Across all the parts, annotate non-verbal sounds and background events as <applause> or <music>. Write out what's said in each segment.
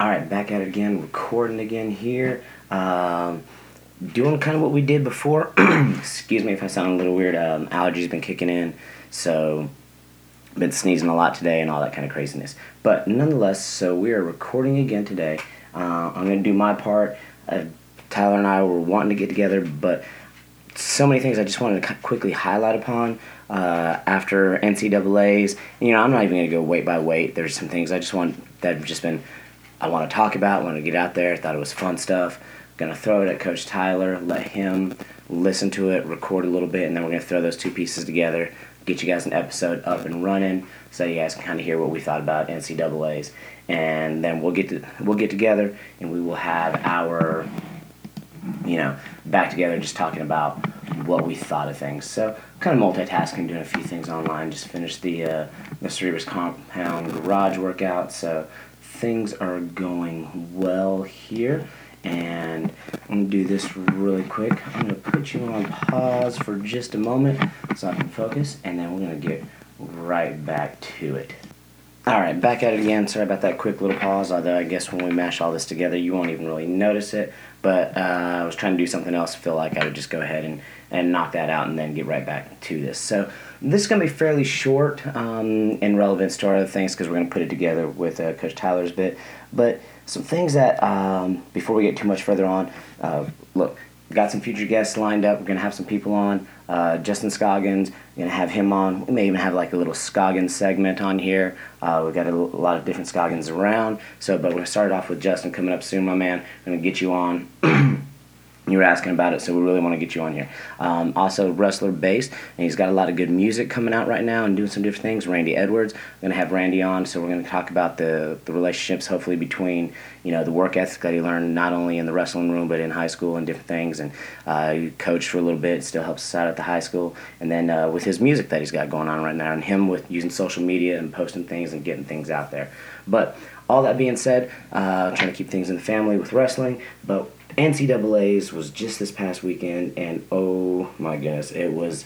All right, back at it again, recording again here. Um, doing kind of what we did before. <clears throat> Excuse me if I sound a little weird. Um, allergies been kicking in, so been sneezing a lot today and all that kind of craziness. But nonetheless, so we are recording again today. Uh, I'm gonna do my part. Uh, Tyler and I were wanting to get together, but so many things I just wanted to quickly highlight upon uh, after NCAA's. You know, I'm not even gonna go weight by weight. There's some things I just want that have just been I want to talk about, want to get out there. Thought it was fun stuff. Gonna throw it at Coach Tyler, let him listen to it, record a little bit, and then we're gonna throw those two pieces together, get you guys an episode up and running, so you guys can kind of hear what we thought about NCAA's, and then we'll get to we'll get together and we will have our you know back together just talking about what we thought of things. So kind of multitasking, doing a few things online. Just finished the uh, the Cerberus Compound Garage workout, so things are going well here. And I'm gonna do this really quick. I'm gonna put you on pause for just a moment so I can focus, and then we're gonna get right back to it. All right, back at it again. Sorry about that quick little pause. Although I guess when we mash all this together, you won't even really notice it. But uh, I was trying to do something else. Feel like I would just go ahead and, and knock that out and then get right back to this. So this is going to be fairly short um, in relevance to our other things because we're going to put it together with uh, Coach Tyler's bit. But some things that, um, before we get too much further on, uh, look, got some future guests lined up. We're to have some people on. Uh, Justin Scoggins, we're to have him on. We may even have like a little Scoggins segment on here. Uh, we've got a, lot of different Scoggins around. So, but we're to start off with Justin coming up soon, my man. I'm to get you on. <clears throat> you were asking about it, so we really want to get you on here. Um, also, wrestler based, and he's got a lot of good music coming out right now and doing some different things. Randy Edwards, we're gonna have Randy on, so we're gonna talk about the the relationships, hopefully between you know the work ethic that he learned not only in the wrestling room but in high school and different things. And uh, he coached for a little bit, still helps us out at the high school, and then uh, with his music that he's got going on right now, and him with using social media and posting things and getting things out there. But all that being said, uh, trying to keep things in the family with wrestling, but NCAA's was just this past weekend, and oh my goodness, it was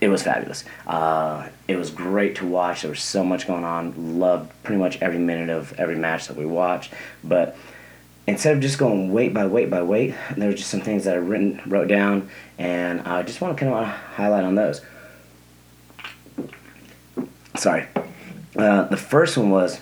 it was fabulous. Uh, it was great to watch. There was so much going on. Loved pretty much every minute of every match that we watched. But instead of just going weight by weight by weight, there were just some things that I written wrote down, and I just want to kind of highlight on those. Sorry. Uh, the first one was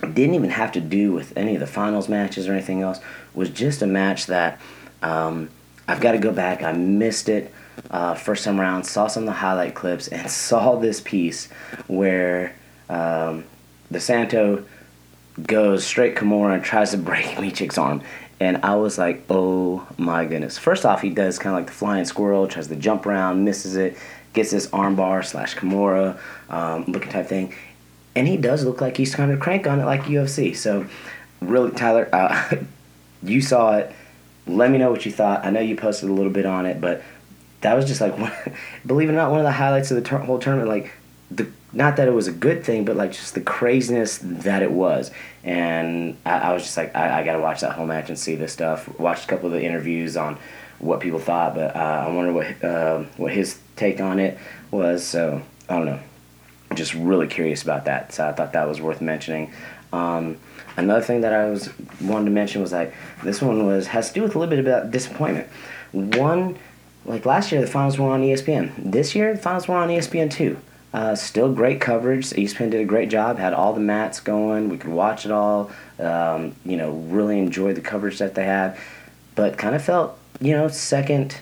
didn't even have to do with any of the finals matches or anything else. Was just a match that um, I've got to go back. I missed it uh, first time around. Saw some of the highlight clips and <laughs> saw this piece where um, Santo goes straight Kimura and tries to break <laughs> Micić's arm. And I was like, oh my goodness. First off, he does kind of like the flying squirrel, tries to jump around, misses it, gets this armbar slash Kimura um, looking type thing and he does look like he's trying to crank on it like UFC. So, really, Tyler, uh, <laughs> you saw it. Let me know what you thought. I know you posted a little bit on it, but that was just like, <laughs> believe it or not, one of the highlights of the ter- whole tournament. Like, the not that it was a good thing, but like just the craziness that it was. And I, I was just like, I, I got to watch that whole match and see this stuff. Watched a couple of the interviews on what people thought, but uh, I wonder what uh, what his take on it was. So I don't know just really curious about that. So I thought that was worth mentioning. Um, another thing that I was wanted to mention was like this one was has to do with a little bit about disappointment. One, like last year, the finals were on ESPN. This year, the finals were on ESPN too. Uh, still great coverage. ESPN did a great job. Had all the mats going. We could watch it all. Um, you know, really enjoyed the coverage that they had. But kind of felt, you know, second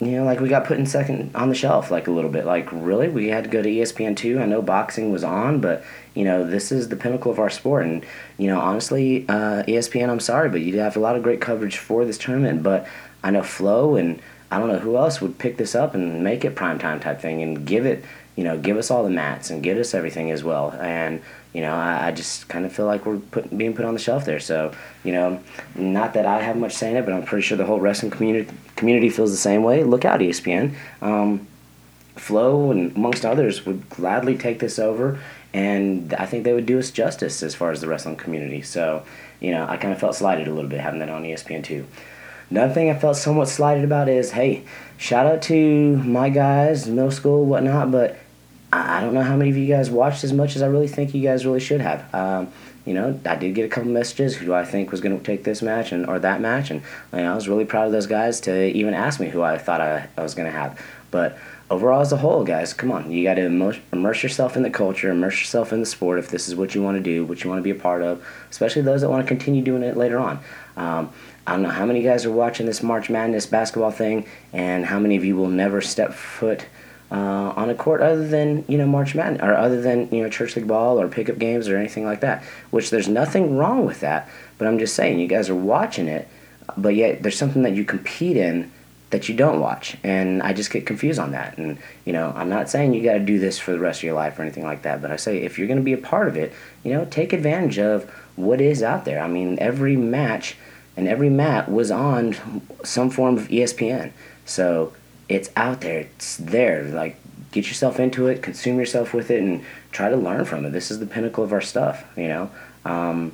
you know, like we got put in second on the shelf, like a little bit. Like, really, we had to go to ESPN two. I know boxing was on, but you know, this is the pinnacle of our sport. And you know, honestly, uh, ESPN, I'm sorry, but you have a lot of great coverage for this tournament. But I know Flo and I don't know who else would pick this up and make it prime time type thing and give it, you know, give us all the mats and give us everything as well. And you know, I, I just kind of feel like we're put, being put on the shelf there. So, you know, not that I have much say in it, but I'm pretty sure the whole wrestling community community feels the same way. Look out, ESPN. Um, Flo and amongst others would gladly take this over, and I think they would do us justice as far as the wrestling community. So, you know, I kind of felt slighted a little bit having that on ESPN too. Another thing I felt somewhat slighted about is, hey, shout out to my guys, middle school, whatnot, but I don't know how many of you guys watched as much as I really think you guys really should have. Um, you know, I did get a couple messages who I think was going to take this match and or that match, and you know, I was really proud of those guys to even ask me who I thought I, I was going to have. But overall, as a whole, guys, come on, you got to immerse yourself in the culture, immerse yourself in the sport if this is what you want to do, what you want to be a part of, especially those that want to continue doing it later on. Um, I don't know how many guys are watching this March Madness basketball thing, and how many of you will never step foot uh, on a court other than you know March Madness or other than you know church league ball or pickup games or anything like that. Which there's nothing wrong with that, but I'm just saying you guys are watching it, but yet there's something that you compete in that you don't watch, and I just get confused on that. And you know I'm not saying you got to do this for the rest of your life or anything like that, but I say if you're going to be a part of it, you know take advantage of what is out there. I mean every match and every mat was on some form of ESPN, so it's out there. It's there. Like get yourself into it, consume yourself with it, and try to learn from it. This is the pinnacle of our stuff. You know. Um,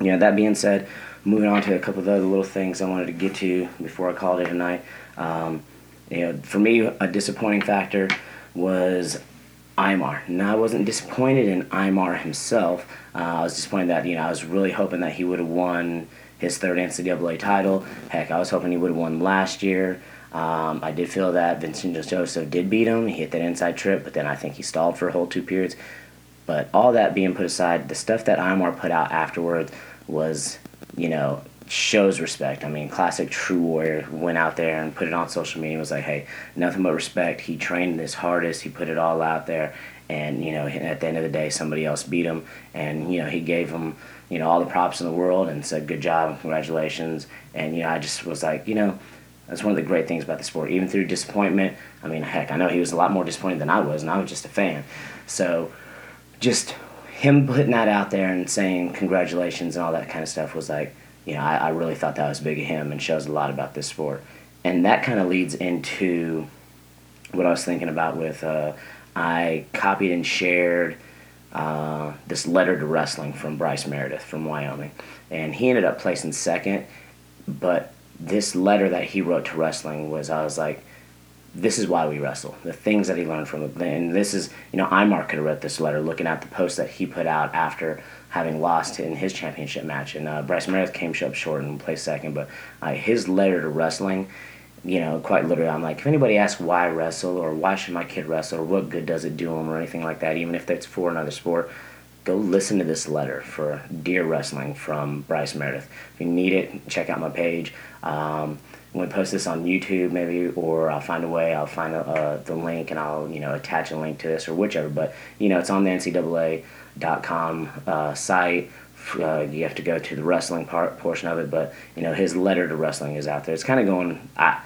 you know. That being said, moving on to a couple of other little things I wanted to get to before I called it a night. Um, you know, for me, a disappointing factor was Imar. Now, I wasn't disappointed in Imar himself. Uh, I was disappointed that you know I was really hoping that he would have won his third NCAA title. Heck, I was hoping he would have won last year. Um, I did feel that Vincent Joseph did beat him. He hit that inside trip, but then I think he stalled for a whole two periods. But all that being put aside, the stuff that Imar put out afterwards was, you know, shows respect. I mean, classic true warrior went out there and put it on social media. Was like, hey, nothing but respect. He trained his hardest. He put it all out there, and you know, at the end of the day, somebody else beat him, and you know, he gave him, you know, all the props in the world and said, good job, and congratulations. And you know, I just was like, you know, that's one of the great things about the sport. Even through disappointment, I mean, heck, I know he was a lot more disappointed than I was, and I was just a fan. So, just him putting that out there and saying congratulations and all that kind of stuff was like, you know, I, I really thought that was big of him and shows a lot about this sport. And that kind of leads into what I was thinking about with uh, I copied and shared uh, this letter to wrestling from Bryce Meredith from Wyoming, and he ended up placing second, but this letter that he wrote to wrestling was I was like, this is why we wrestle. The things that he learned from it. And this is, you know, Imar could have wrote this letter looking at the post that he put out after having lost in his championship match. And uh, Bryce Meredith came up short and placed second. But uh, his letter to wrestling, you know, quite literally, I'm like, if anybody asks why wrestle or why should my kid wrestle or what good does it do him or anything like that, even if it's for another sport, go listen to this letter for Dear Wrestling from Bryce Meredith. If you need it, check out my page. Um, I'm going to post this on YouTube maybe, or I'll find a way. I'll find a, uh, the link and I'll you know attach a link to this or whichever. But you know it's on the NCAA.com uh, site. Uh, you have to go to the wrestling part portion of it, but you know his letter to wrestling is out there. It's kind of going. I,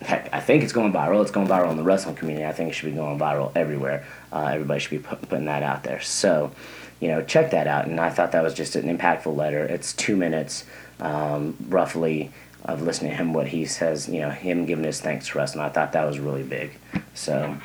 heck, I think it's going viral. It's going viral in the wrestling community. I think it should be going viral everywhere. Uh, everybody should be putting that out there. So you know, check that out. And I thought that was just an impactful letter. It's two minutes, um, roughly, of listening to him what he says. You know, him giving his thanks to and I thought that was really big. So,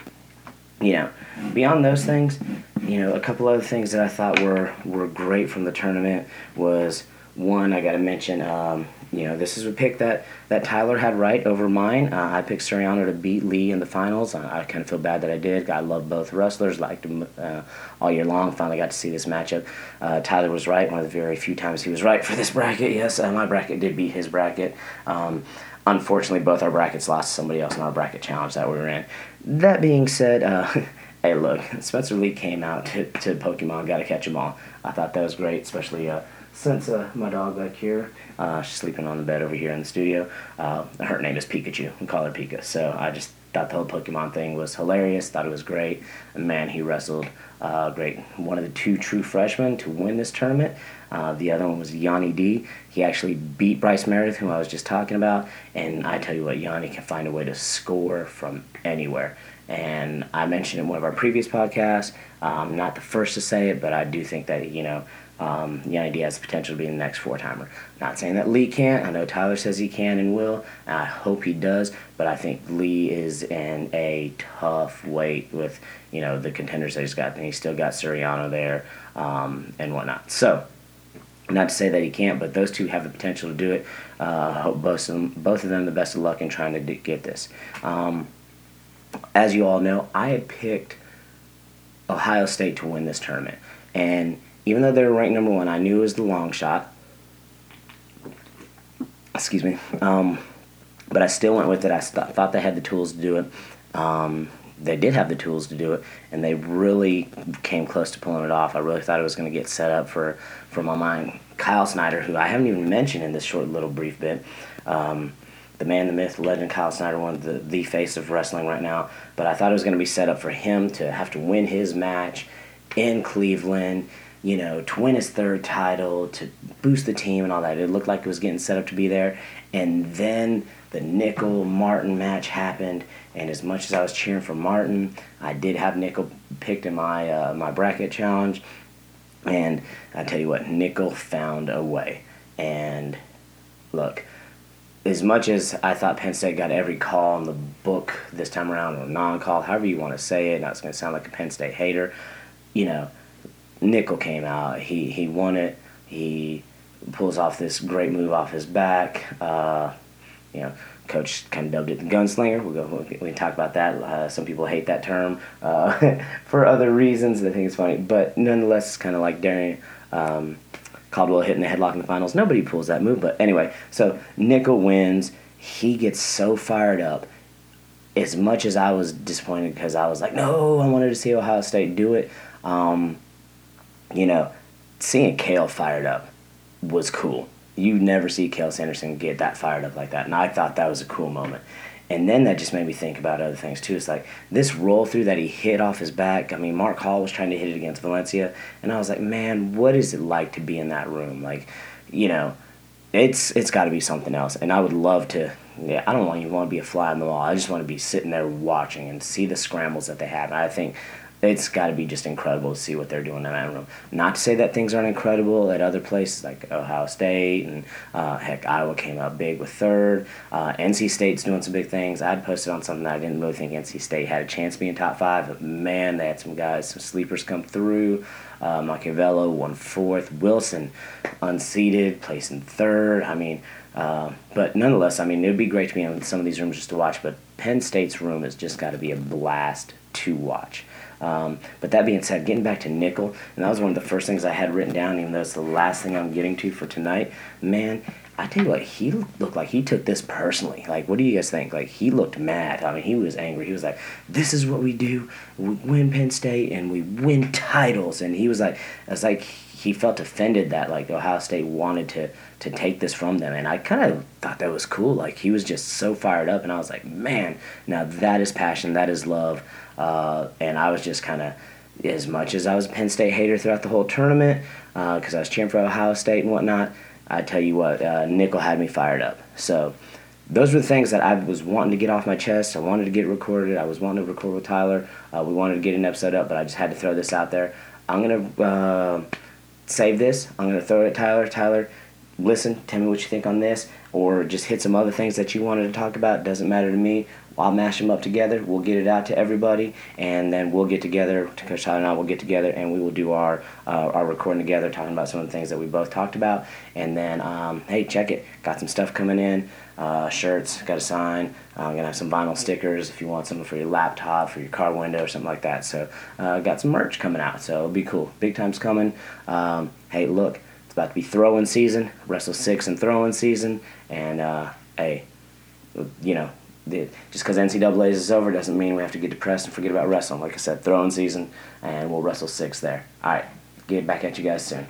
you know, beyond those things, you know, a couple other things that I thought were were great from the tournament was one I got to mention. Um, you know, this is a pick that, that Tyler had right over mine. Uh, I picked Suriano to beat Lee in the finals. I, I kind of feel bad that I did. I love both wrestlers, liked them uh, all year long. Finally got to see this matchup. Uh, Tyler was right, one of the very few times he was right for this bracket. Yes, uh, my bracket did beat his bracket. Um, unfortunately, both our brackets lost to somebody else in our bracket challenge that we were in. That being said, uh, <laughs> hey, look, Spencer Lee came out to, to Pokemon, got to catch them all. I thought that was great, especially uh, since uh, my dog back here, uh, she's sleeping on the bed over here in the studio. Uh, her name is Pikachu. We call her Pika. So I just thought the whole Pokemon thing was hilarious. Thought it was great. And man, he wrestled uh, great. One of the two true freshmen to win this tournament. Uh, the other one was Yianni D. He actually beat Bryce Meredith, who I was just talking about. And I tell you what, Yianni can find a way to score from anywhere. And I mentioned in one of our previous podcasts. I'm not the first to say it, but I do think that you know um, Yianni D has the potential to be the next four timer. Not saying that Lee can't. I know Tyler says he can and will. And I hope he does. But I think Lee is in a tough weight with you know the contenders that he's got. And he's still got Suriano there um, and whatnot. So not to say that he can't, but those two have the potential to do it. Uh, I hope both of them, both of them, the best of luck in trying to get this. Um, as you all know, I had picked Ohio State to win this tournament. And even though they were ranked number one, I knew it was the long shot. Excuse me. Um, but I still went with it. I st- thought they had the tools to do it. Um, they did have the tools to do it, and they really came close to pulling it off. I really thought it was going to get set up for, for my mind. Kyle Snyder, who I haven't even mentioned in this short little brief bit, um, the man, the myth, legend, Kyle Snyder, one of the, the face of wrestling right now. But I thought it was going to be set up for him to have to win his match in Cleveland, you know, to win his third title, to boost the team and all that. It looked like it was getting set up to be there. And then the Nickal Martin match happened, and as much as I was cheering for Martin, I did have Nickal picked in my uh, my bracket challenge, and I tell you what, Nickal found a way. And look, as much as I thought Penn State got every call in the book this time around, or non-call, however you want to say it, not it's going to sound like a Penn State hater, you know, Nickal came out, he he won it, he pulls off this great move off his back. Uh, you know, coach kind of dubbed it the gunslinger. We'll go. We talk about that. Uh, some people hate that term uh, <laughs> for other reasons. They think it's funny, but nonetheless, it's kind of like Darrion um, Caldwell hitting the headlock in the finals. Nobody pulls that move, but anyway. So Nickal wins. He gets so fired up. As much as I was disappointed because I was like, no, I wanted to see Ohio State do it. Um, you know, seeing Cael fired up was cool you never see Cael Sanderson get that fired up like that. And I thought that was a cool moment. And then that just made me think about other things too. It's like this roll through that he hit off his back. I mean, Mark Hall was trying to hit it against Valencia, and I was like, man, what is it like to be in that room? Like, you know, it's it's got to be something else. And I would love to. Yeah, I don't want you want to be a fly on the wall. I just want to be sitting there watching and see the scrambles that they have. And I think it's got to be just incredible to see what they're doing in that room. Not to say that things aren't incredible at other places like Ohio State and uh, heck, Iowa came out big with third. Uh, NC State's doing some big things. I'd posted on something that I didn't really think NC State had a chance being top five, but man, they had some guys, some sleepers come through. Uh, Macchiavello won fourth. Wilson unseated, placing third. I mean, uh, but nonetheless, I mean, it would be great to be in some of these rooms just to watch. But Penn State's room has just got to be a blast to watch. Um, but that being said, getting back to Nickal, and that was one of the first things I had written down, even though it's the last thing I'm getting to for tonight. Man, I tell you what, he looked like he took this personally. Like, what do you guys think? Like, he looked mad. I mean, he was angry. He was like, "This is what we do. We win Penn State and we win titles." And he was like, "It's like he felt offended that like Ohio State wanted to to take this from them." And I kind of thought that was cool. Like, he was just so fired up, and I was like, "Man, now that is passion. That is love." Uh, and I was just kind of, as much as I was a Penn State hater throughout the whole tournament, because uh, I was cheering for Ohio State and whatnot, I tell you what, uh, Nickal had me fired up. So those were the things that I was wanting to get off my chest. I wanted to get recorded. I was wanting to record with Tyler. Uh, we wanted to get an episode up, but I just had to throw this out there. I'm to uh, save this. I'm going to throw it at Tyler. Tyler, listen, tell me what you think on this, or just hit some other things that you wanted to talk about. Doesn't matter to me. I'll mash them up together. We'll get it out to everybody, and then we'll get together. Coach Tyler and I will get together, and we will do our uh, our recording together, talking about some of the things that we both talked about. And then, um, hey, check it. Got some stuff coming in. Uh, shirts, got a sign. Uh, I'm gonna have some vinyl stickers if you want something for your laptop, for your car window, or something like that. So, uh, got some merch coming out. So it'll be cool. Big time's coming. Um, hey, look, it's about to be throwing season. Wrestle six and throwing season, and uh, hey, you know just because NCAA is over doesn't mean we have to get depressed and forget about wrestling. Like I said, throwing season, and we'll wrestle six there. All right, get back at you guys soon.